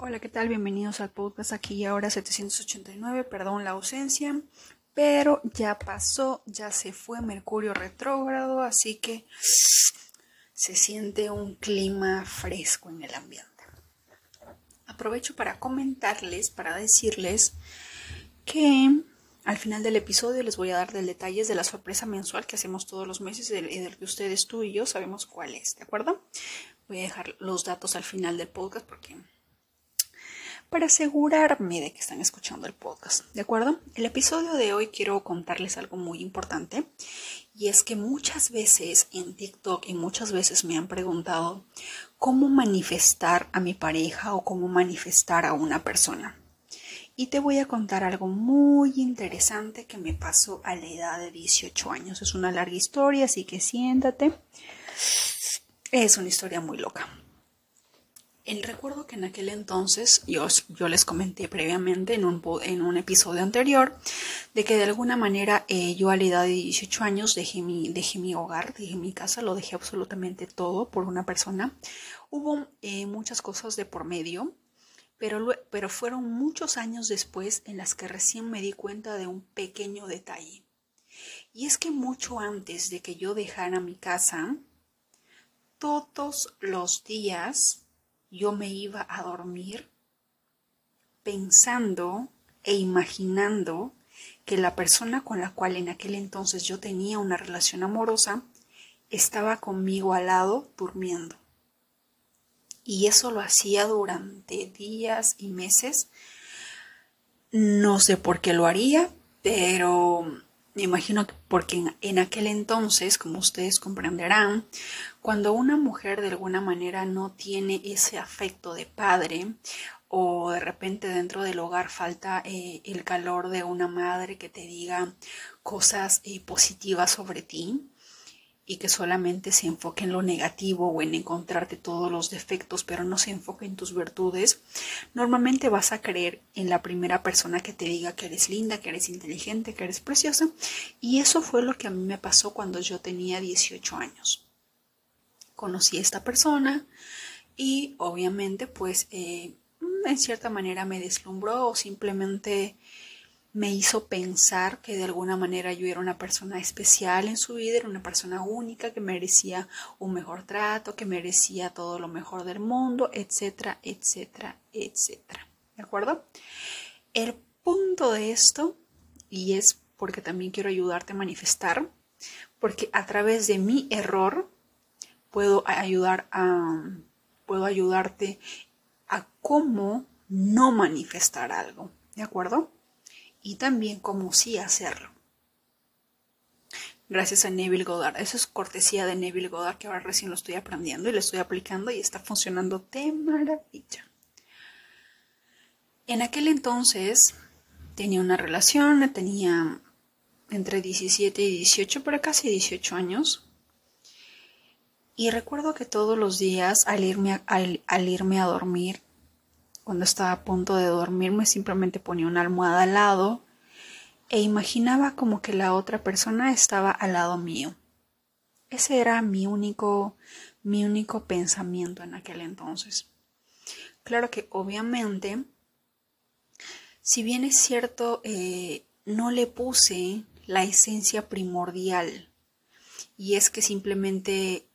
Hola, ¿qué tal? Bienvenidos al podcast aquí y ahora 789. Perdón la ausencia, pero ya pasó, ya se fue Mercurio retrógrado, así que se siente un clima fresco en el ambiente. Aprovecho para comentarles, para decirles que al final del episodio les voy a dar detalles de la sorpresa mensual que hacemos todos los meses y del que ustedes, tú y yo sabemos cuál es, ¿de acuerdo? Voy a dejar los datos al final del podcast porque para asegurarme de que están escuchando el podcast, ¿de acuerdo? El episodio de hoy quiero contarles algo muy importante y es que muchas veces en TikTok y muchas veces me han preguntado cómo manifestar a mi pareja o cómo manifestar a una persona. Y te voy a contar algo muy interesante que me pasó a la edad de 18 años. Es una larga historia, así que siéntate. Es una historia muy loca. El recuerdo que en aquel entonces, yo, yo les comenté previamente en un, en un, episodio anterior, de que de alguna manera eh, yo a la edad de 18 años dejé mi, dejé mi hogar, dejé mi casa, lo dejé absolutamente todo por una persona. Hubo eh, muchas cosas de por medio, pero, pero fueron muchos años después en las que recién me di cuenta de un pequeño detalle. Y es que mucho antes de que yo dejara mi casa, todos los días yo me iba a dormir pensando e imaginando que la persona con la cual en aquel entonces yo tenía una relación amorosa estaba conmigo al lado durmiendo. Y eso lo hacía durante días y meses. No sé por qué lo haría, pero me imagino que porque en, aquel entonces, como ustedes comprenderán, cuando una mujer de alguna manera no tiene ese afecto de padre o de repente dentro del hogar falta eh, el calor de una madre que te diga cosas eh, positivas sobre ti, y que solamente se enfoque en lo negativo o en encontrarte todos los defectos, pero no se enfoque en tus virtudes, normalmente vas a creer en la primera persona que te diga que eres linda, que eres inteligente, que eres preciosa. Y eso fue lo que a mí me pasó cuando yo tenía 18 años. Conocí a esta persona y obviamente pues eh, en cierta manera me deslumbró o simplemente me hizo pensar que de alguna manera yo era una persona especial en su vida, era una persona única que merecía un mejor trato, que merecía todo lo mejor del mundo, etcétera, etcétera, etcétera. ¿De acuerdo? El punto de esto, y es porque también quiero ayudarte a manifestar, porque a través de mi error puedo ayudar a puedo ayudarte a cómo no manifestar algo, ¿de acuerdo? Y también cómo sí hacerlo. Gracias a Neville Goddard. Eso es cortesía de Neville Goddard que ahora recién lo estoy aprendiendo y lo estoy aplicando y está funcionando de maravilla. En aquel entonces tenía una relación, tenía entre 17 y 18, pero casi 18 años. Y recuerdo que todos los días al irme al irme a dormir cuando estaba a punto de dormirme simplemente ponía una almohada al lado e imaginaba como que la otra persona estaba al lado mío. Ese era mi único, mi único pensamiento en aquel entonces. Claro que obviamente, si bien es cierto, eh, no le puse la esencia primordial y es que simplemente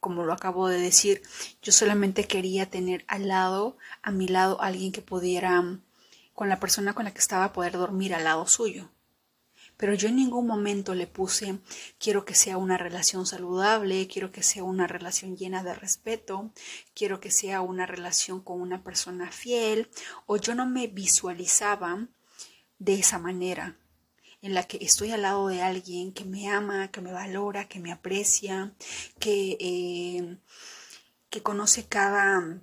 como lo acabo de decir, yo solamente quería tener al lado, a mi lado, alguien que pudiera, con la persona con la que estaba, poder dormir al lado suyo. Pero yo en ningún momento le puse, quiero que sea una relación saludable, quiero que sea una relación llena de respeto, quiero que sea una relación con una persona fiel, o yo no me visualizaba de esa manera en la que estoy al lado de alguien que me ama, que me valora, que me aprecia, que, eh, que conoce cada,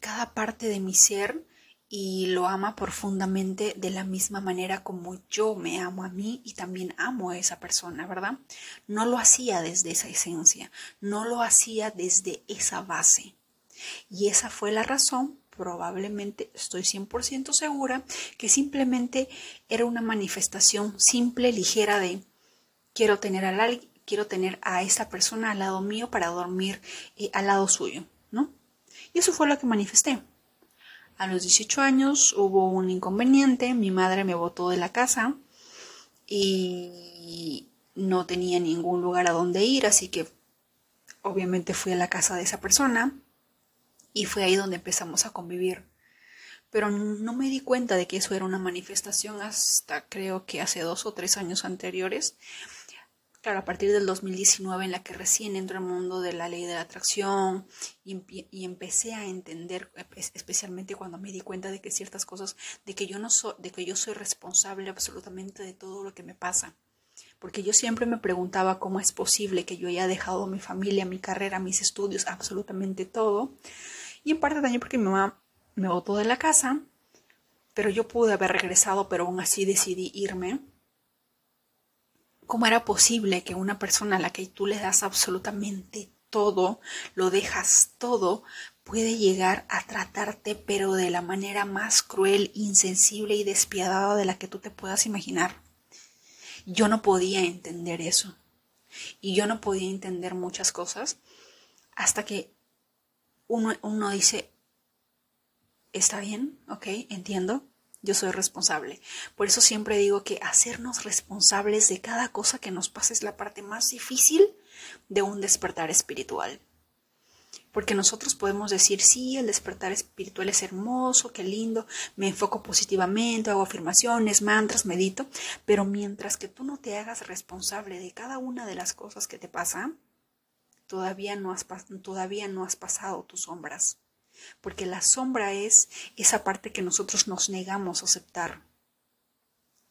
cada parte de mi ser y lo ama profundamente de la misma manera como yo me amo a mí y también amo a esa persona, ¿verdad? No lo hacía desde esa esencia, no lo hacía desde esa base. Y esa fue la razón probablemente, estoy 100% segura, que simplemente era una manifestación simple, ligera de quiero tener, a quiero tener a esa persona al lado mío para dormir eh, al lado suyo, ¿no? Y eso fue lo que manifesté. A los 18 años hubo un inconveniente, mi madre me botó de la casa y no tenía ningún lugar a donde ir, así que obviamente fui a la casa de esa persona y fue ahí donde empezamos a convivir. Pero no me di cuenta de que eso era una manifestación hasta creo que hace dos o tres años anteriores. Claro, a partir del 2019 en la que recién entro al mundo de la ley de la atracción y, y, empecé a entender, especialmente cuando me di cuenta de que ciertas cosas, de que yo no soy, de que yo soy responsable absolutamente de todo lo que me pasa porque yo siempre me preguntaba cómo es posible que yo haya dejado mi familia, mi carrera, mis estudios, absolutamente todo. Y en parte también porque mi mamá me botó de la casa, pero yo pude haber regresado, pero aún así decidí irme. ¿Cómo era posible que una persona a la que tú le das absolutamente todo, lo dejas todo, puede llegar a tratarte, pero de la manera más cruel, insensible y despiadada de la que tú te puedas imaginar? Yo no podía entender eso. Y yo no podía entender muchas cosas hasta que uno, dice, está bien, ok, entiendo, yo soy responsable. Por eso siempre digo que hacernos responsables de cada cosa que nos pasa es la parte más difícil de un despertar espiritual. Porque nosotros podemos decir, sí, el despertar espiritual es hermoso, qué lindo, me enfoco positivamente, hago afirmaciones, mantras, medito, pero mientras que tú no te hagas responsable de cada una de las cosas que te pasan, todavía no has, todavía no has pasado tus sombras. Porque la sombra es esa parte que nosotros nos negamos a aceptar.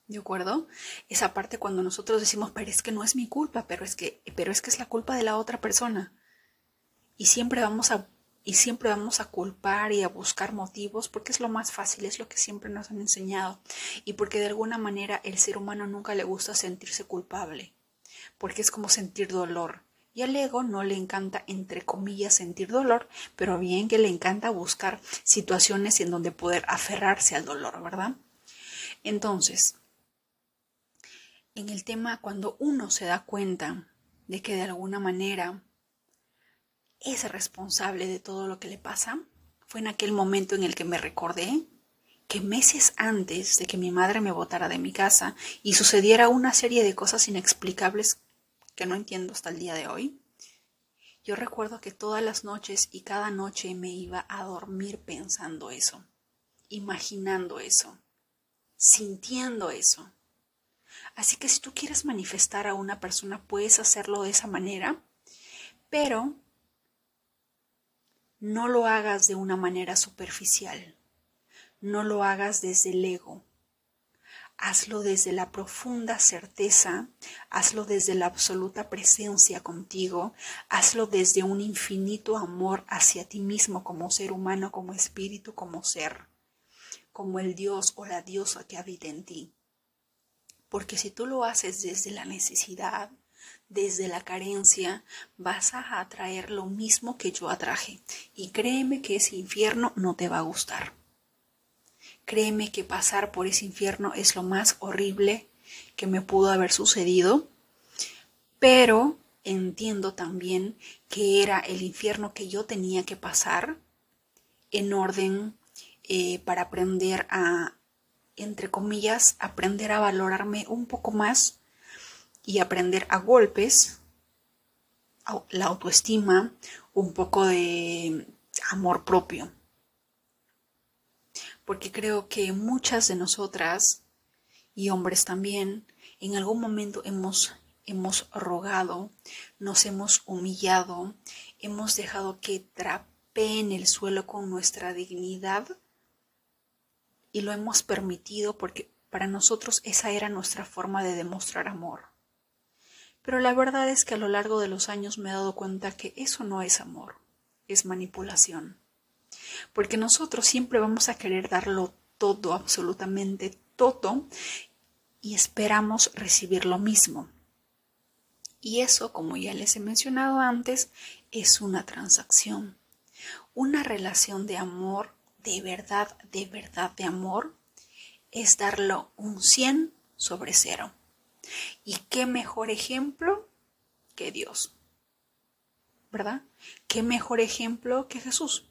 ¿De acuerdo? Esa parte cuando nosotros decimos, pero es que no es mi culpa, pero es que, pero es que es la culpa de la otra persona y siempre vamos a y siempre vamos a culpar y a buscar motivos porque es lo más fácil, es lo que siempre nos han enseñado y porque de alguna manera el ser humano nunca le gusta sentirse culpable, porque es como sentir dolor. Y al ego no le encanta, entre comillas, sentir dolor, pero bien que le encanta buscar situaciones en donde poder aferrarse al dolor, ¿verdad? Entonces, en el tema, cuando uno se da cuenta de que de alguna manera es responsable de todo lo que le pasa, fue en aquel momento en el que me recordé que meses antes de que mi madre me botara de mi casa y sucediera una serie de cosas inexplicables que no entiendo hasta el día de hoy, yo recuerdo que todas las noches y cada noche me iba a dormir pensando eso, imaginando eso, sintiendo eso. Así que si tú quieres manifestar a una persona, puedes hacerlo de esa manera, pero no lo hagas de una manera superficial, no lo hagas desde el ego, hazlo desde la profunda certeza, hazlo desde la absoluta presencia contigo, hazlo desde un infinito amor hacia ti mismo como ser humano, como espíritu, como ser, como el Dios o la diosa que habita en ti. Porque si tú lo haces desde la necesidad, desde la carencia, vas a atraer lo mismo que yo atraje. Y créeme que ese infierno no te va a gustar. Créeme que pasar por ese infierno es lo más horrible que me pudo haber sucedido, pero entiendo también que era el infierno que yo tenía que pasar en orden eh, para aprender a, entre comillas, aprender a valorarme un poco más y aprender a golpes la autoestima, un poco de amor propio. Porque creo que muchas de nosotras, y hombres también, en algún momento hemos, hemos rogado, nos hemos humillado, hemos dejado que trapeen el suelo con nuestra dignidad y lo hemos permitido porque para nosotros esa era nuestra forma de demostrar amor. Pero la verdad es que a lo largo de los años me he dado cuenta que eso no es amor, es manipulación. Porque nosotros siempre vamos a querer darlo todo, absolutamente todo, y esperamos recibir lo mismo. Y eso, como ya les he mencionado antes, es una transacción. Una relación de amor, de verdad, de verdad de amor, es darlo un 100 sobre cero. ¿Y qué mejor ejemplo que Dios? ¿Verdad? ¿Qué mejor ejemplo que Jesús?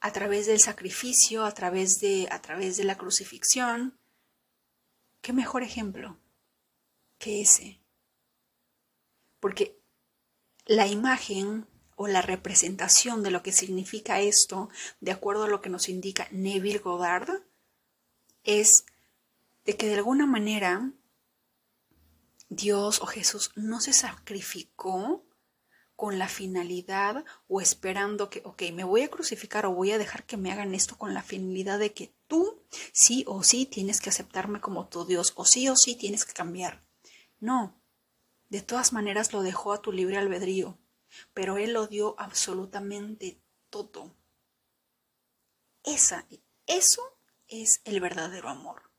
A través del sacrificio, a través de, a través de la crucifixión. ¿Qué mejor ejemplo que ese? Porque la imagen o la representación de lo que significa esto, de acuerdo a lo que nos indica Neville Goddard, es de que de alguna manera Dios o Jesús no se sacrificó con la finalidad o esperando que, ok, me voy a crucificar o voy a dejar que me hagan esto con la finalidad de que tú sí o sí tienes que aceptarme como tu Dios o sí o sí tienes que cambiar. No, de todas maneras lo dejó a tu libre albedrío, pero Él lo dio absolutamente todo. Esa, eso es el verdadero amor.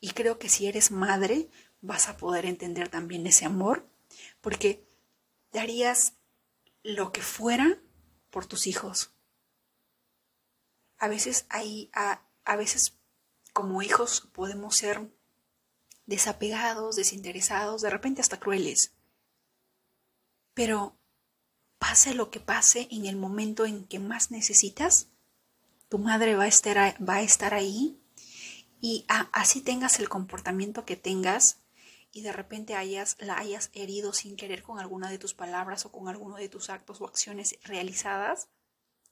Y creo que si eres madre, vas a poder entender también ese amor, porque darías lo que fuera por tus hijos. A veces hay, a, a veces como hijos podemos ser desapegados, desinteresados, de repente hasta crueles. Pero pase lo que pase en el momento en que más necesitas, tu madre va a estar, va a estar ahí y así tengas el comportamiento que tengas y de repente hayas, la hayas herido sin querer con alguna de tus palabras o con alguno de tus actos o acciones realizadas,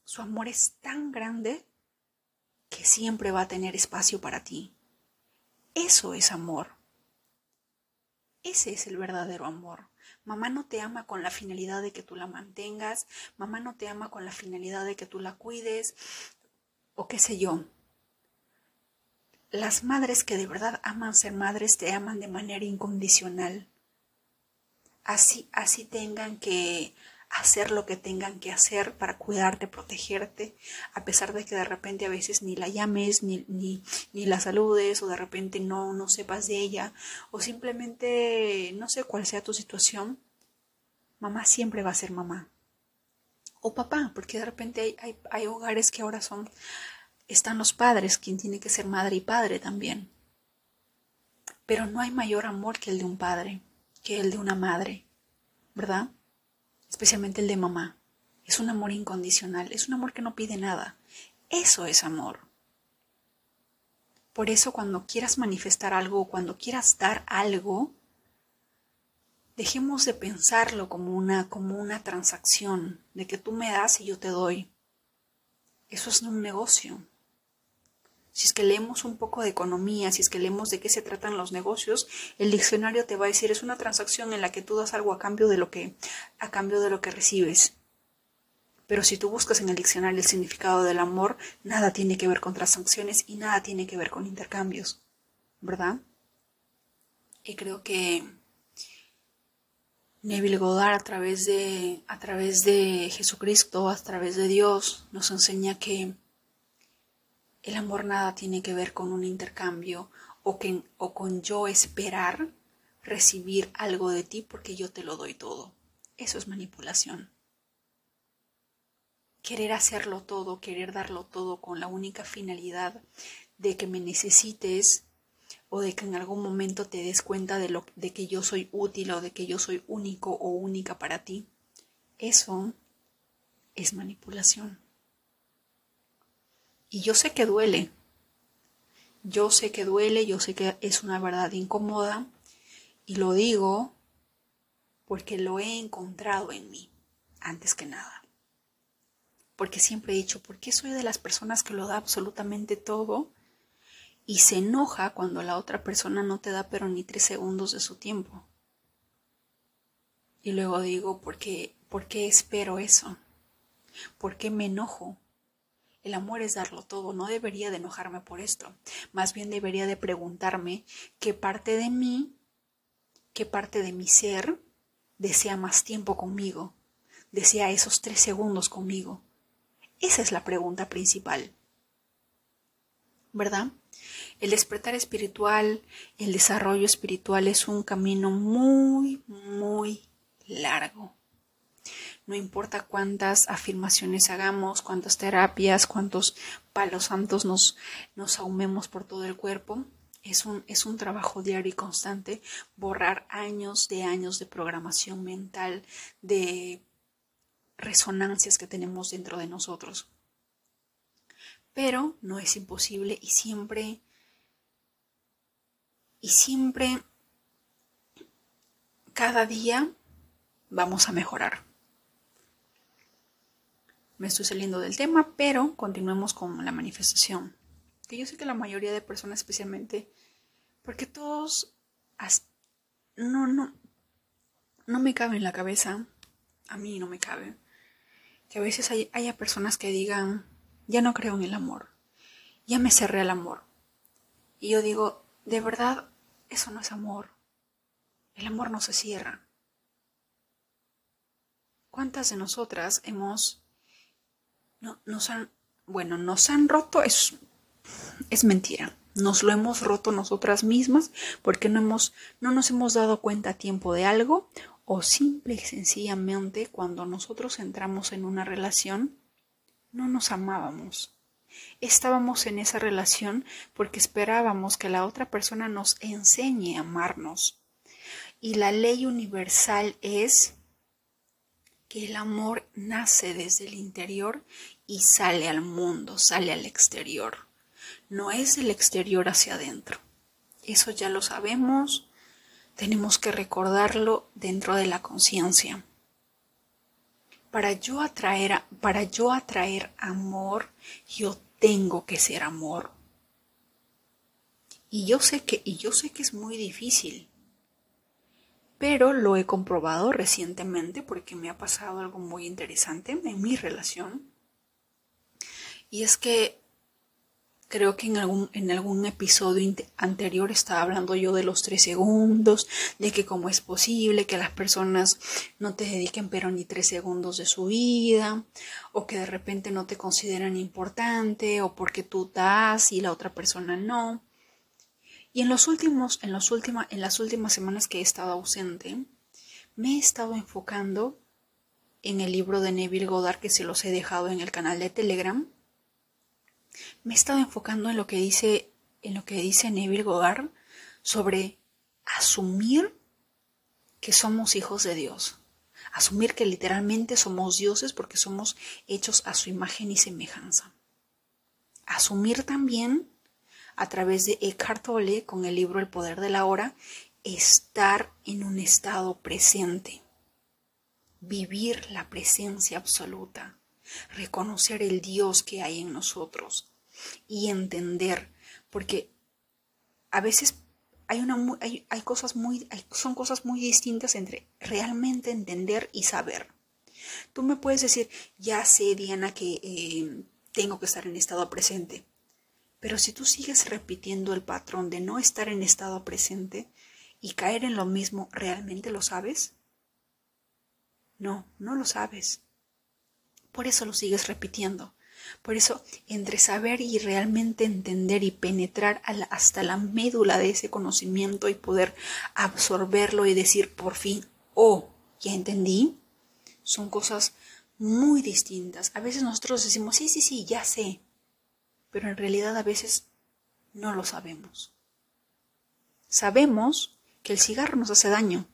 su amor es tan grande que siempre va a tener espacio para ti. Eso es amor. Ese es el verdadero amor. Mamá no te ama con la finalidad de que tú la mantengas, mamá no te ama con la finalidad de que tú la cuides, o qué sé yo. Las madres que de verdad aman ser madres te aman de manera incondicional. Así, así tengan que hacer lo que tengan que hacer para cuidarte, protegerte, a pesar de que de repente a veces ni la llames, ni, ni, ni la saludes, o de repente no, no sepas de ella, o simplemente no sé cuál sea tu situación, mamá siempre va a ser mamá. O papá, porque de repente hay, hay, hay hogares que ahora son están los padres, quien tiene que ser madre y padre también. Pero no hay mayor amor que el de un padre, que el de una madre, ¿verdad? Especialmente el de mamá. Es un amor incondicional, es un amor que no pide nada. Eso es amor. Por eso cuando quieras manifestar algo, cuando quieras dar algo, dejemos de pensarlo como una, como una transacción, de que tú me das y yo te doy. Eso es un negocio si es que leemos un poco de economía, si es que leemos de qué se tratan los negocios, el diccionario te va a decir es una transacción en la que tú das algo a cambio de lo que a cambio de lo que recibes. Pero si tú buscas en el diccionario el significado del amor, nada tiene que ver con transacciones y nada tiene que ver con intercambios, ¿verdad? Y creo que Neville Goddard a través de a través de Jesucristo, a través de Dios nos enseña que el amor nada tiene que ver con un intercambio o, con yo esperar recibir algo de ti porque yo te lo doy todo. Eso es manipulación. Querer hacerlo todo, querer darlo todo con la única finalidad de que me necesites o de que en algún momento te des cuenta de, lo, de que yo soy útil o de que yo soy único o única para ti. Eso es manipulación. Y yo sé que duele. Yo sé que duele, yo sé que es una verdad incómoda y lo digo porque lo he encontrado en mí, antes que nada. Porque siempre he dicho, ¿por qué soy de las personas que lo da absolutamente todo y se enoja cuando la otra persona no te da pero ni tres segundos de su tiempo? Y luego digo, ¿por qué, ¿por qué espero eso? ¿Por qué me enojo? El amor es darlo todo, no debería de enojarme por esto, más bien debería de preguntarme qué parte de mí, qué parte de mi ser desea más tiempo conmigo, desea esos tres segundos conmigo. Esa es la pregunta principal. ¿Verdad? El despertar espiritual, el desarrollo espiritual es un camino muy, muy largo. No importa cuántas afirmaciones hagamos, cuántas terapias, cuántos palos santos nos, nos ahumemos por todo el cuerpo, es un, es un trabajo diario y constante borrar años de años de programación mental, de resonancias que tenemos dentro de nosotros. pero no es imposible y siempre, y siempre, cada día vamos a mejorar. Me estoy saliendo del tema, pero continuemos con la manifestación. Que yo sé que la mayoría de personas, especialmente, porque todos, no, no, no me cabe en la cabeza, a mí no me cabe, que a veces hay, haya personas que digan, ya no creo en el amor, ya me cerré al amor. Y yo digo, de verdad, eso no es amor. El amor no se cierra. ¿Cuántas de nosotras hemos no, nos han, bueno, nos han roto, es, es mentira. Nos lo hemos roto nosotras mismas porque no, hemos, no nos hemos dado cuenta a tiempo de algo o simple y sencillamente cuando nosotros entramos en una relación no nos amábamos. Estábamos en esa relación porque esperábamos que la otra persona nos enseñe a amarnos. Y la ley universal es que el amor nace desde el interior y sale al mundo, sale al exterior. No es del exterior hacia adentro. Eso ya lo sabemos, tenemos que recordarlo dentro de la conciencia. Para yo atraer amor, yo tengo que ser amor. Y yo sé que es muy difícil pero lo he comprobado recientemente porque me ha pasado algo muy interesante en mi relación. Y es que creo que en algún, en algún episodio anterior estaba hablando yo de los tres segundos, de que cómo es posible que las personas no te dediquen pero ni tres segundos de su vida, o que de repente no te consideran importante, o porque tú das y la otra persona no. Y en los últimos, en, las últimas semanas que he estado ausente, me he estado enfocando en el libro de Neville Goddard que se los he dejado en el canal de Telegram. Me he estado enfocando en lo que dice, en lo que dice Neville Goddard sobre asumir que somos hijos de Dios. Asumir que literalmente somos dioses porque somos hechos a su imagen y semejanza. Asumir también a través de Eckhart Tolle con el libro El poder de la hora, estar en un estado presente, vivir la presencia absoluta, reconocer el Dios que hay en nosotros y entender, porque a veces hay, una, hay, hay cosas muy, son cosas muy distintas entre realmente entender y saber. Tú me puedes decir, ya sé, Diana, que eh, tengo que estar en estado presente. Pero si tú sigues repitiendo el patrón de no estar en estado presente y caer en lo mismo, ¿realmente lo sabes? No, no lo sabes. Por eso lo sigues repitiendo. Por eso, entre saber y realmente entender y penetrar hasta la médula de ese conocimiento y poder absorberlo y decir por fin, oh, ya entendí, son cosas muy distintas. A veces nosotros decimos, sí, sí, sí, ya sé, pero en realidad a veces no lo sabemos. Sabemos que el cigarro nos hace daño,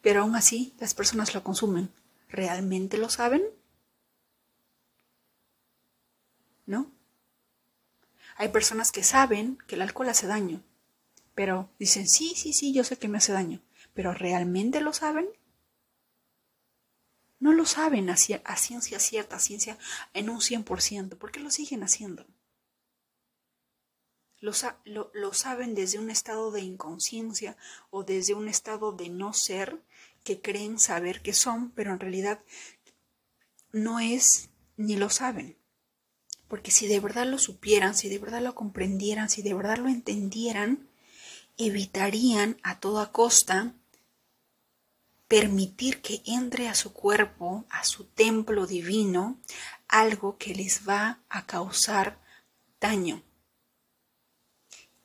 pero aún así las personas lo consumen. ¿Realmente lo saben? ¿No? Hay personas que saben que el alcohol hace daño, pero dicen, sí, sí, sí, yo sé que me hace daño, pero ¿realmente lo saben? No lo saben a, ciencia cierta, a ciencia en un 100%, ¿por qué lo siguen haciendo? Lo, saben desde un estado de inconsciencia o desde un estado de no ser que creen saber que son, pero en realidad no es ni lo saben. Porque si de verdad lo supieran, si de verdad lo comprendieran, si de verdad lo entendieran, evitarían a toda costa permitir que entre a su cuerpo, a su templo divino, algo que les va a causar daño.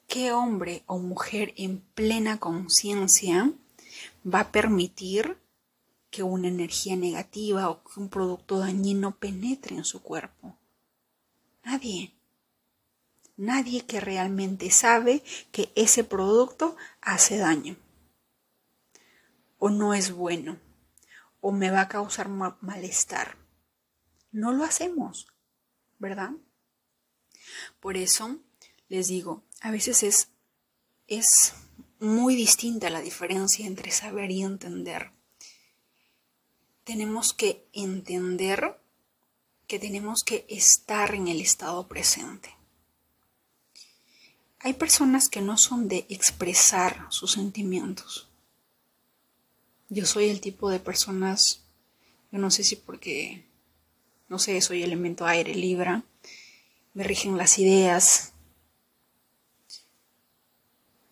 ¿Qué hombre o mujer en plena conciencia va a permitir que una energía negativa o que un producto dañino penetre en su cuerpo? Nadie. Nadie que realmente sabe que ese producto hace daño o no es bueno o me va a causar malestar. No lo hacemos, ¿verdad? Por eso les digo, a veces es, es muy distinta la diferencia entre saber y entender. Tenemos que entender que tenemos que estar en el estado presente. Hay personas que no son de expresar sus sentimientos. Yo soy el tipo de personas, yo no sé si porque, no sé, soy elemento aire, libra, me rigen las ideas,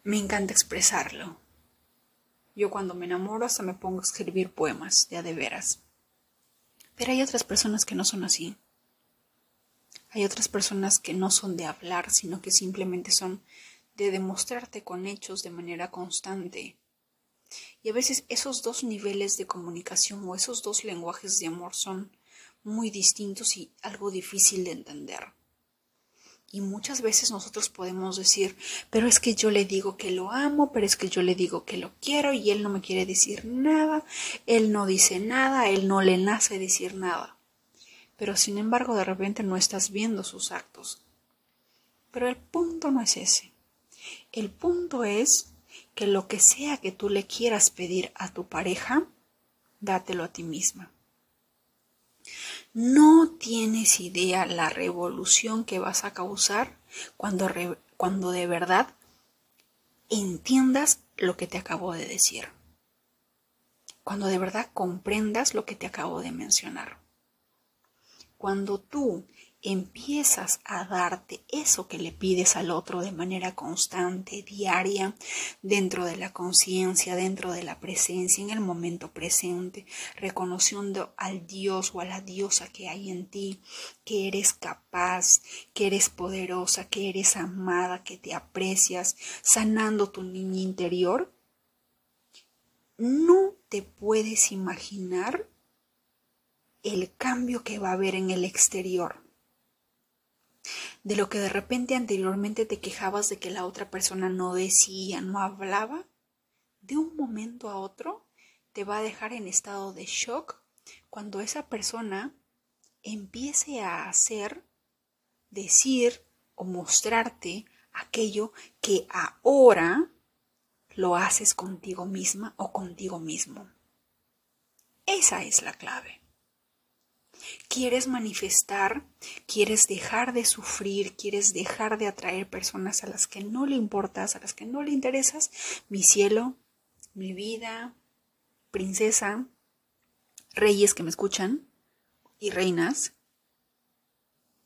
me encanta expresarlo. Yo cuando me enamoro hasta me pongo a escribir poemas, ya de veras. Pero hay otras personas que no son así. Hay otras personas que no son de hablar, sino que simplemente son de demostrarte con hechos de manera constante. Y a veces esos dos niveles de comunicación o esos dos lenguajes de amor son muy distintos y algo difícil de entender. Y muchas veces nosotros podemos decir, pero es que yo le digo que lo amo, pero es que yo le digo que lo quiero y él no me quiere decir nada, él no dice nada, él no le nace decir nada. Pero sin embargo de repente no estás viendo sus actos. Pero el punto no es ese. El punto es que lo que sea que tú le quieras pedir a tu pareja, dátelo a ti misma. No tienes idea la revolución que vas a causar cuando, cuando de verdad entiendas lo que te acabo de decir. Cuando de verdad comprendas lo que te acabo de mencionar. Cuando tú empiezas a darte eso que le pides al otro de manera constante, diaria, dentro de la conciencia, dentro de la presencia, en el momento presente, reconociendo al Dios o a la diosa que hay en ti, que eres capaz, que eres poderosa, que eres amada, que te aprecias, sanando tu niño interior, no te puedes imaginar el cambio que va a haber en el exterior de lo que de repente anteriormente te quejabas de que la otra persona no decía, no hablaba, de un momento a otro te va a dejar en estado de shock cuando esa persona empiece a hacer, decir o mostrarte aquello que ahora lo haces contigo misma o contigo mismo. Esa es la clave quieres manifestar, quieres dejar de sufrir, quieres dejar de atraer personas a las que no le importas, a las que no le interesas, mi cielo, mi vida, princesa, reyes que me escuchan y reinas,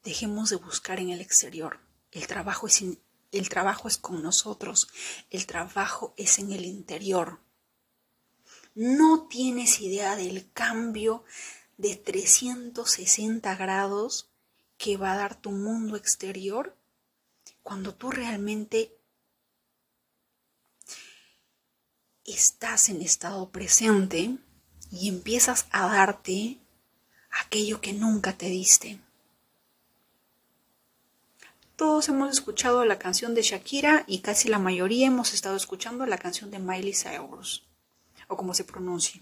dejemos de buscar en el exterior. El trabajo es, el trabajo es con nosotros, el trabajo es en el interior. No tienes idea del cambio de 360 grados que va a dar tu mundo exterior cuando tú realmente estás en estado presente y empiezas a darte aquello que nunca te diste. Todos hemos escuchado la canción de Shakira y casi la mayoría hemos estado escuchando la canción de Miley Cyrus, o como se pronuncie.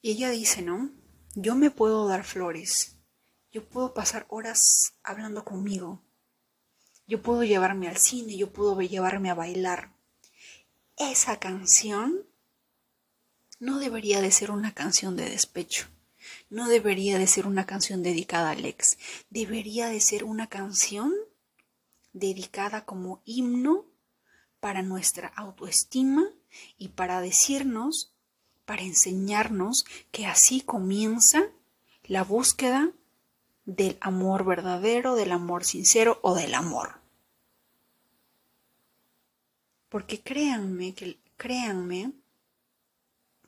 Y ella dice, ¿no? Yo me puedo dar flores. Yo puedo pasar horas hablando conmigo. Yo puedo llevarme al cine, yo puedo llevarme a bailar. Esa canción no debería de ser una canción de despecho. No debería de ser una canción dedicada a Alex. Debería de ser una canción dedicada como himno para nuestra autoestima y para decirnos para enseñarnos que así comienza la búsqueda del amor verdadero, del amor sincero o del amor. Porque créanme que créanme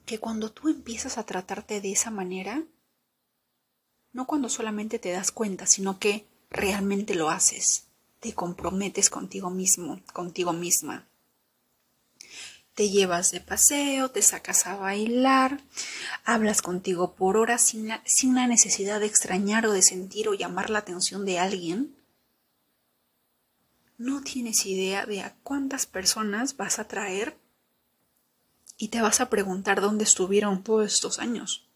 que cuando tú empiezas a tratarte de esa manera, no cuando solamente te das cuenta, sino que realmente lo haces, te comprometes contigo mismo, contigo misma te llevas de paseo, te sacas a bailar, hablas contigo por horas sin la, sin la, necesidad de extrañar o de sentir o llamar la atención de alguien, no tienes idea de a cuántas personas vas a traer y te vas a preguntar dónde estuvieron todos estos años.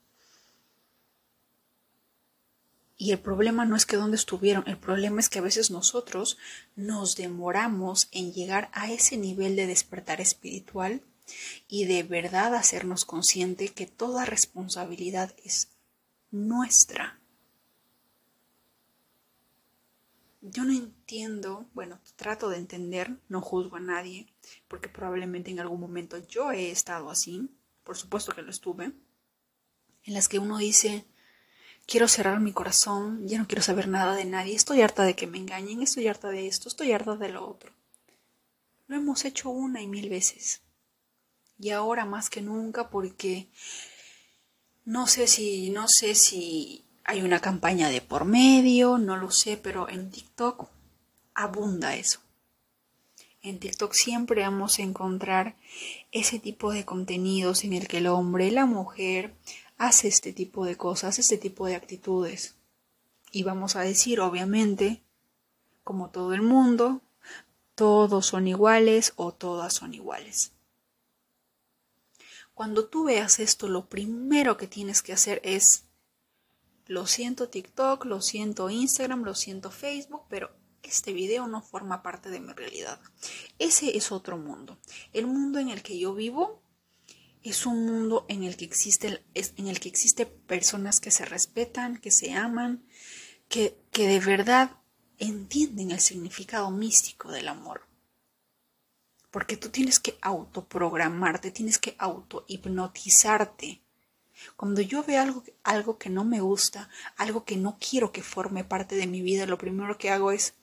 Y el problema no es que dónde estuvieron, el problema es que a veces nosotros nos demoramos en llegar a ese nivel de despertar espiritual y de verdad hacernos consciente que toda responsabilidad es nuestra. Yo no entiendo, bueno, trato de entender, no juzgo a nadie, porque probablemente en algún momento yo he estado así, por supuesto que lo estuve, en las que uno dice, quiero cerrar mi corazón, ya no quiero saber nada de nadie, estoy harta de que me engañen, estoy harta de esto, estoy harta de lo otro. Lo hemos hecho una y mil veces. Y ahora más que nunca porque no sé si, no sé si hay una campaña de por medio, no lo sé, pero en TikTok abunda eso. En TikTok siempre vamos a encontrar ese tipo de contenidos en el que el hombre, la mujer, hace este tipo de cosas, este tipo de actitudes. Y vamos a decir, obviamente, como todo el mundo, todos son iguales o todas son iguales. Cuando tú veas esto, lo primero que tienes que hacer es lo siento TikTok, lo siento Instagram, lo siento Facebook, pero este video no forma parte de mi realidad. Ese es otro mundo. El mundo en el que yo vivo es un mundo en el que existe, en el que existe personas que se respetan, que se aman, que, que de verdad entienden el significado místico del amor. Porque tú tienes que autoprogramarte, tienes que autohipnotizarte cuando yo veo algo, algo que no me gusta, algo que no quiero que forme parte de mi vida, lo primero que hago es,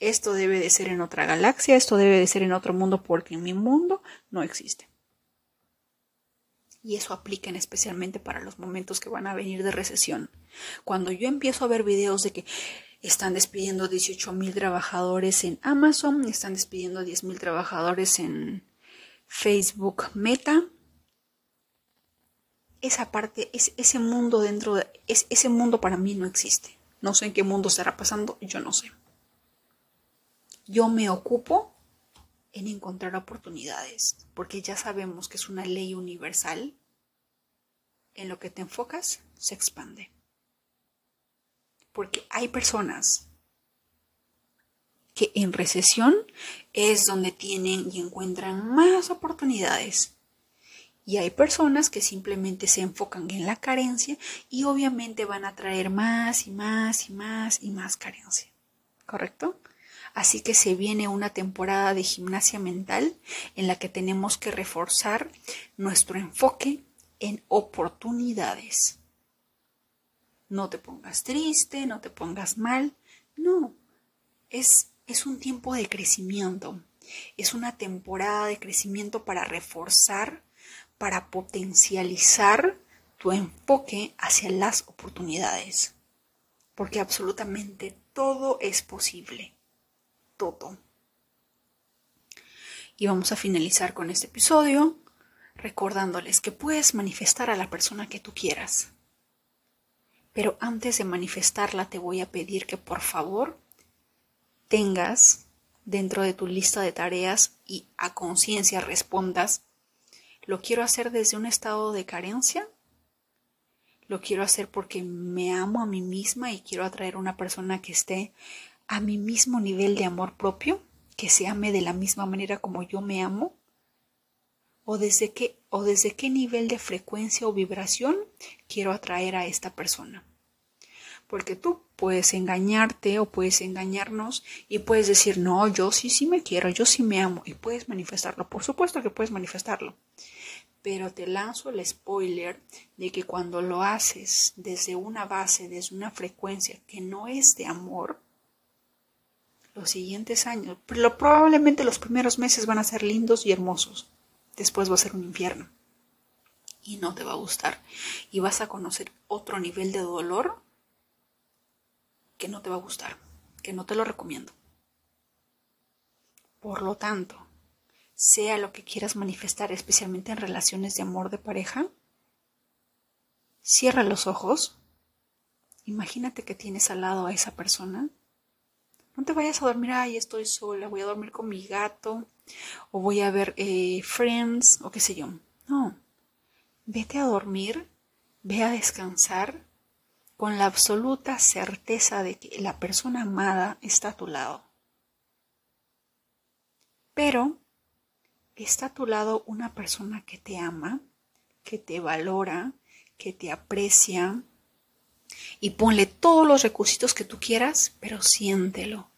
esto debe de ser en otra galaxia, esto debe de ser en otro mundo porque en mi mundo no existe. Y eso aplica especialmente para los momentos que van a venir de recesión. Cuando yo empiezo a ver videos de que están despidiendo 18 mil trabajadores en Amazon, están despidiendo 10 mil trabajadores en Facebook Meta, esa parte, es, ese mundo dentro de, es, ese mundo para mí no existe. No sé en qué mundo estará pasando, yo no sé. Yo me ocupo en encontrar oportunidades, porque ya sabemos que es una ley universal. En lo que te enfocas, se expande. Porque hay personas que en recesión es donde tienen y encuentran más oportunidades y hay personas que simplemente se enfocan en la carencia y obviamente van a traer más y más y más y más carencia. ¿Correcto? Así que se viene una temporada de gimnasia mental en la que tenemos que reforzar nuestro enfoque en oportunidades. No te pongas triste, no te pongas mal. No, es, es un tiempo de crecimiento. Es una temporada de crecimiento para reforzar para potencializar tu enfoque hacia las oportunidades. Porque absolutamente todo es posible. Todo. Y vamos a finalizar con este episodio recordándoles que puedes manifestar a la persona que tú quieras. Pero antes de manifestarla te voy a pedir que por favor tengas dentro de tu lista de tareas y a conciencia respondas ¿Lo quiero hacer desde un estado de carencia? ¿Lo quiero hacer porque me amo a mí misma y quiero atraer a una persona que esté a mi mismo nivel de amor propio? ¿Que se ame de la misma manera como yo me amo? ¿O desde qué, o desde qué nivel de frecuencia o vibración quiero atraer a esta persona? Porque tú puedes engañarte o puedes engañarnos y puedes decir, no, yo sí, sí me quiero, yo sí me amo y puedes manifestarlo. Por supuesto que puedes manifestarlo. Pero te lanzo el spoiler de que cuando lo haces desde una base, desde una frecuencia que no es de amor, los siguientes años, probablemente los primeros meses van a ser lindos y hermosos. Después va a ser un infierno. Y no te va a gustar. Y vas a conocer otro nivel de dolor que no te va a gustar, que no te lo recomiendo. Por lo tanto, sea lo que quieras manifestar, especialmente en relaciones de amor de pareja, cierra los ojos, imagínate que tienes al lado a esa persona. No te vayas a dormir, ay, estoy sola, voy a dormir con mi gato, o voy a ver eh, Friends, o qué sé yo. No, vete a dormir, ve a descansar con la absoluta certeza de que la persona amada está a tu lado. Pero está a tu lado una persona que te ama, que te valora, que te aprecia, y ponle todos los requisitos que tú quieras, pero siéntelo,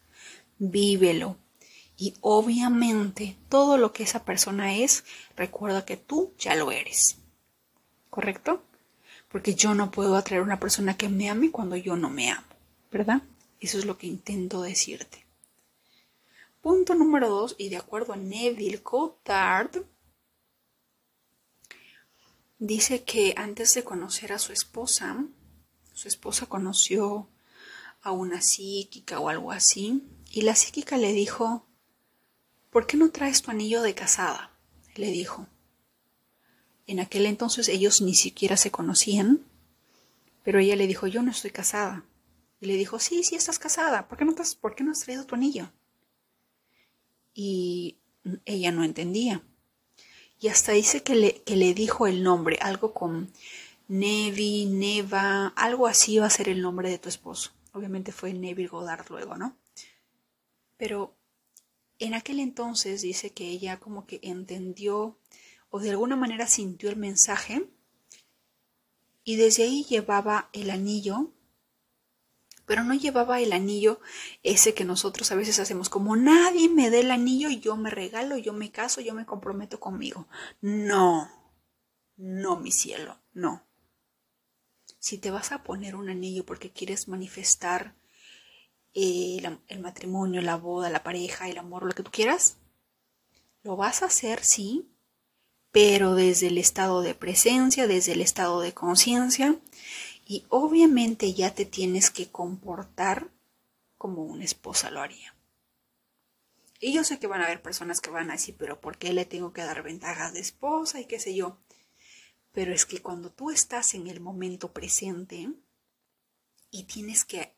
vívelo. Y obviamente todo lo que esa persona es, recuerda que tú ya lo eres. ¿Correcto? Porque yo no puedo atraer a una persona que me ame cuando yo no me amo, ¿verdad? Eso es lo que intento decirte. Punto número dos, y de acuerdo a Neville Goddard, dice que antes de conocer a su esposa, su esposa conoció a una psíquica o algo así, y la psíquica le dijo, ¿por qué no traes tu anillo de casada? le dijo. En aquel entonces ellos ni siquiera se conocían, pero ella le dijo, yo no estoy casada. Y le dijo, sí, sí estás casada, ¿por qué no, ¿por qué no has traído tu anillo? Y ella no entendía. Y hasta dice que le, que le dijo el nombre, algo con Nevi, Neva, algo así va a ser el nombre de tu esposo. Obviamente fue Neville Goddard luego, ¿no? Pero en aquel entonces dice que ella como que entendió o de alguna manera sintió el mensaje y desde ahí llevaba el anillo, pero no llevaba el anillo ese que nosotros a veces hacemos como nadie me dé el anillo, yo me regalo, yo me caso, yo me comprometo conmigo. No, no, mi cielo, no si te vas a poner un anillo porque quieres manifestar eh, el, matrimonio, la boda, la pareja, el amor, lo que tú quieras, lo vas a hacer, sí, pero desde el estado de presencia, desde el estado de conciencia, y obviamente ya te tienes que comportar como una esposa lo haría. Y yo sé que van a haber personas que van a decir, pero ¿por qué le tengo que dar ventajas de esposa y qué sé yo? Pero es que cuando tú estás en el momento presente y tienes que,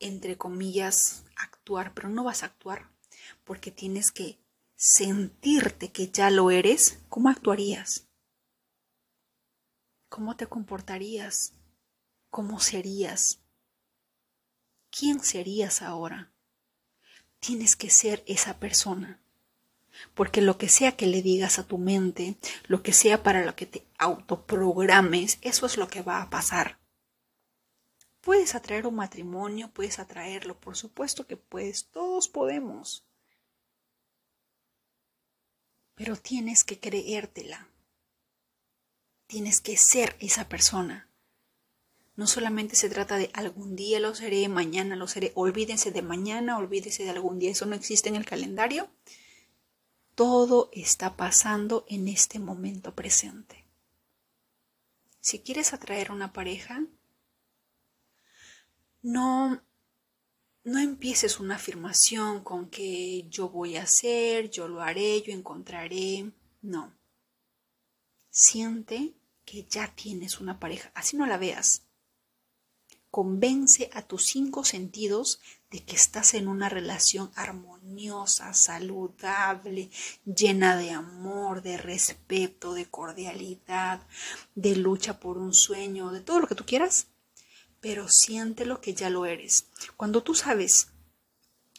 entre comillas, actuar, pero no vas a actuar porque tienes que sentirte que ya lo eres, ¿cómo actuarías? ¿Cómo te comportarías? ¿Cómo serías? ¿Quién serías ahora? Tienes que ser esa persona porque lo que sea que le digas a tu mente, lo que sea para lo que te autoprogrames, eso es lo que va a pasar. Puedes atraer un matrimonio, puedes atraerlo, por supuesto que puedes, todos podemos. Pero tienes que creértela. Tienes que ser esa persona. No solamente se trata de algún día lo seré, mañana lo seré, olvídense de mañana, olvídense de algún día, eso no existe en el calendario todo está pasando en este momento presente. Si quieres atraer una pareja, no, no empieces una afirmación con que yo voy a hacer, yo lo haré, yo encontraré. No. Siente que ya tienes una pareja, así no la veas. Convence a tus cinco sentidos de que estás en una relación armoniosa, saludable, llena de amor, de respeto, de cordialidad, de lucha por un sueño, de todo lo que tú quieras, pero siéntelo que ya lo eres. Cuando tú sabes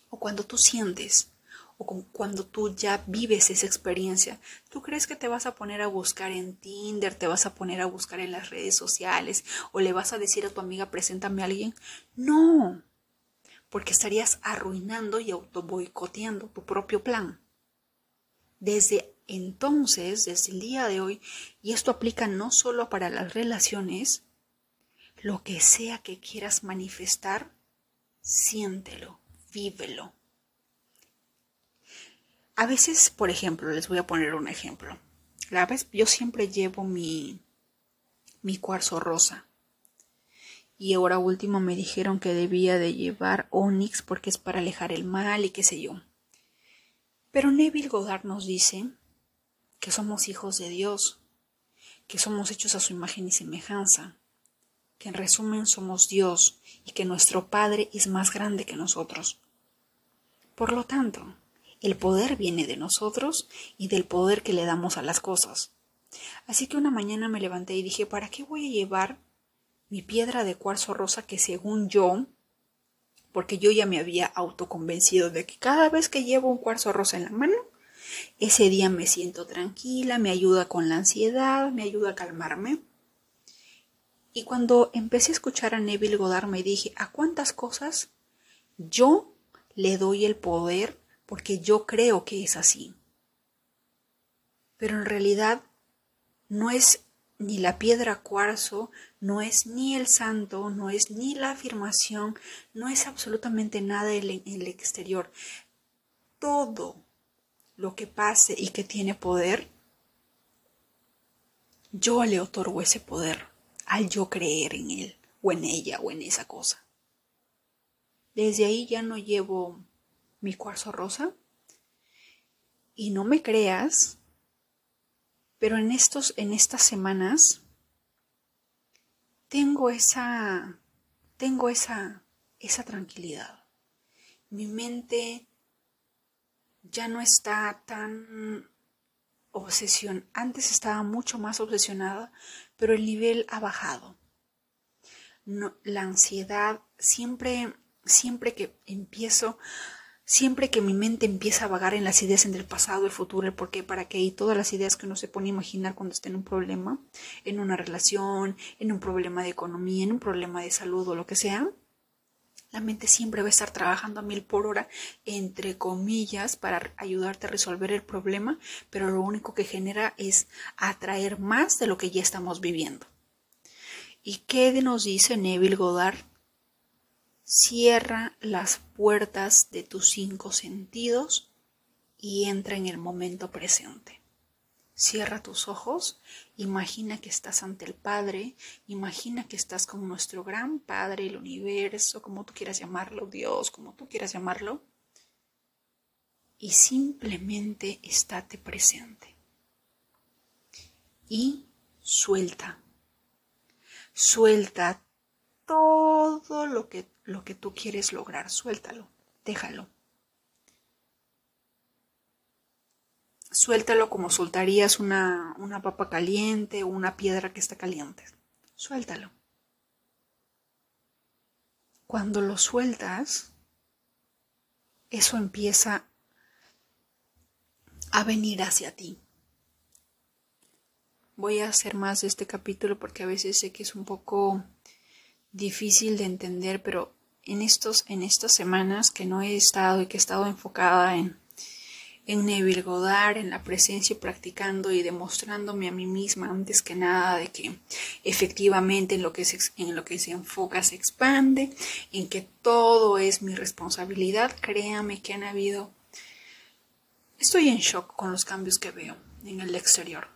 o cuando tú sientes o cuando tú ya vives esa experiencia, ¿tú crees que te vas a poner a buscar en Tinder, te vas a poner a buscar en las redes sociales o le vas a decir a tu amiga, preséntame a alguien? No, porque estarías arruinando y auto boicoteando tu propio plan. Desde entonces, desde el día de hoy, y esto aplica no solo para las relaciones, lo que sea que quieras manifestar, siéntelo, vívelo. A veces, por ejemplo, les voy a poner un ejemplo. La vez yo siempre llevo mi mi cuarzo rosa. Y ahora último me dijeron que debía de llevar onix porque es para alejar el mal y qué sé yo. Pero Neville Goddard nos dice que somos hijos de Dios, que somos hechos a su imagen y semejanza, que en resumen somos Dios y que nuestro Padre es más grande que nosotros. Por lo tanto, el poder viene de nosotros y del poder que le damos a las cosas. Así que una mañana me levanté y dije, ¿para qué voy a llevar mi piedra de cuarzo rosa que según yo, porque yo ya me había autoconvencido de que cada vez que llevo un cuarzo rosa en la mano, ese día me siento tranquila, me ayuda con la ansiedad, me ayuda a calmarme. Y cuando empecé a escuchar a Neville Goddard me dije, ¿a cuántas cosas yo le doy el poder porque yo creo que es así? Pero en realidad no es ni la piedra cuarzo, no es ni el santo, no es ni la afirmación, no es absolutamente nada en el exterior. Todo lo que pase y que tiene poder, yo le otorgo ese poder al yo creer en él o en ella o en esa cosa. Desde ahí ya no llevo mi cuarzo rosa y no me creas, pero en estos en estas semanas tengo esa tengo esa esa tranquilidad. Mi mente ya no está tan obsesión. Antes estaba mucho más obsesionada, pero el nivel ha bajado. La ansiedad siempre, siempre que empiezo, siempre que mi mente empieza a vagar en las ideas en el pasado, el futuro, el por qué, para qué y todas las ideas que uno se pone a imaginar cuando está en un problema, en una relación, en un problema de economía, en un problema de salud o lo que sea, la mente siempre va a estar trabajando a mil por hora, entre comillas, para ayudarte a resolver el problema, pero lo único que genera es atraer más de lo que ya estamos viviendo. ¿Y qué nos dice Neville Goddard? Cierra las puertas de tus cinco sentidos y entra en el momento presente. Cierra tus ojos, imagina que estás ante el Padre, imagina que estás con nuestro gran Padre, el universo, como tú quieras llamarlo, Dios, como tú quieras llamarlo, y simplemente estate presente. Y suelta, suelta todo lo que, lo que tú quieres lograr, suéltalo, déjalo. Suéltalo como soltarías una, una papa caliente o una piedra que está caliente. Suéltalo. Cuando lo sueltas, eso empieza a venir hacia ti. Voy a hacer más de este capítulo porque a veces sé que es un poco difícil de entender, pero en estos en estas semanas que no he estado y que he estado enfocada en en Neville en la presencia practicando y demostrándome a mí misma antes que nada de que efectivamente en lo que se, en lo que se enfoca se expande, en que todo es mi responsabilidad, créame que han habido... Estoy en shock con los cambios que veo en el exterior.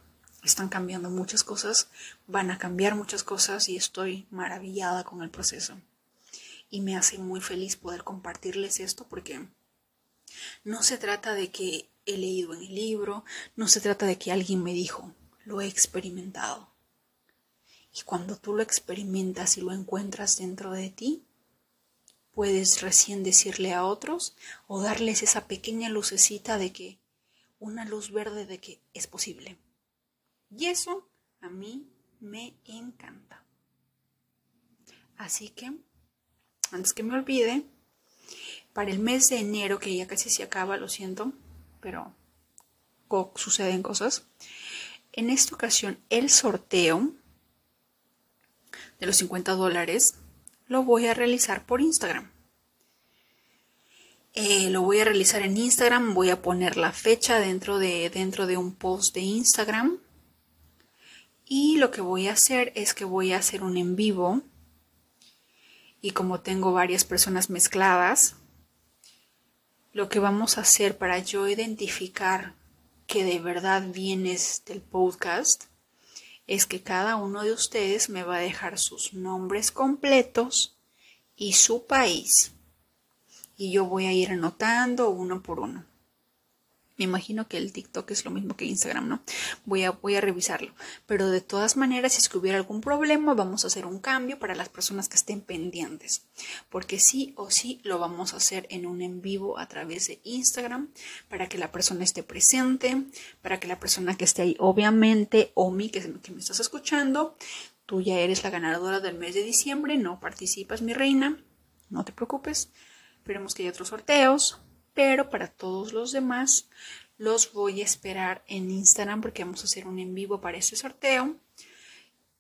Están cambiando muchas cosas, van a cambiar muchas cosas y estoy maravillada con el proceso. Y me hace muy feliz poder compartirles esto porque no se trata de que he leído en el libro, no se trata de que alguien me dijo, lo he experimentado. Y cuando tú lo experimentas y lo encuentras dentro de ti, puedes recién decirle a otros o darles esa pequeña lucecita de que, una luz verde de que es posible. Y eso a mí me encanta. Así que, antes que me olvide, para el mes de enero, que ya casi se acaba, lo siento, pero suceden cosas. En esta ocasión, el sorteo de los 50 dólares lo voy a realizar por Instagram. Eh, lo voy a realizar en Instagram, voy a poner la fecha dentro de, dentro de un post de Instagram. Y lo que voy a hacer es que voy a hacer un en vivo. Y como tengo varias personas mezcladas, lo que vamos a hacer para yo identificar que de verdad vienes del podcast es que cada uno de ustedes me va a dejar sus nombres completos y su país. Y yo voy a ir anotando uno por uno. Me imagino que el TikTok es lo mismo que Instagram, ¿no? Voy a, voy a revisarlo. Pero de todas maneras, si es que hubiera algún problema, vamos a hacer un cambio para las personas que estén pendientes. Porque sí o sí lo vamos a hacer en un en vivo a través de Instagram para que la persona esté presente, para que la persona que esté ahí, obviamente, o mí que, que me estás escuchando, tú ya eres la ganadora del mes de diciembre, no participas, mi reina, no te preocupes. Esperemos que haya otros sorteos, pero para todos los demás los voy a esperar en Instagram porque vamos a hacer un en vivo para este sorteo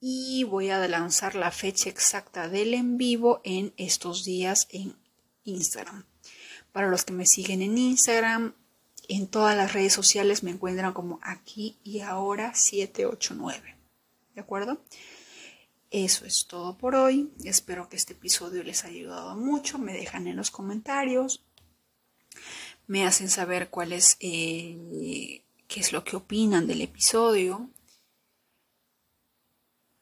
y voy a lanzar la fecha exacta del en vivo en estos días en Instagram. Para los que me siguen en Instagram, en todas las redes sociales me encuentran como aquí y ahora 789. ¿De acuerdo? Eso es todo por hoy. Espero que este episodio les haya ayudado mucho. Me dejan en los comentarios. Me hacen saber cuál es, eh, qué es lo que opinan del episodio.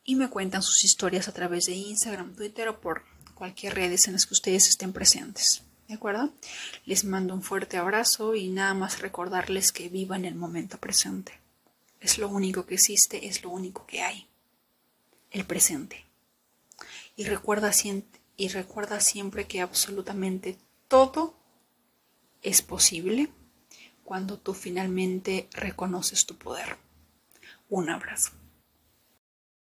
Y me cuentan sus historias a través de Instagram, Twitter o por cualquier redes en las que ustedes estén presentes. ¿De acuerdo? Les mando un fuerte abrazo y nada más recordarles que vivan el momento presente. Es lo único que existe, es lo único que hay. El presente. Y recuerda, y recuerda siempre que absolutamente todo es posible cuando tú finalmente reconoces tu poder. Un abrazo.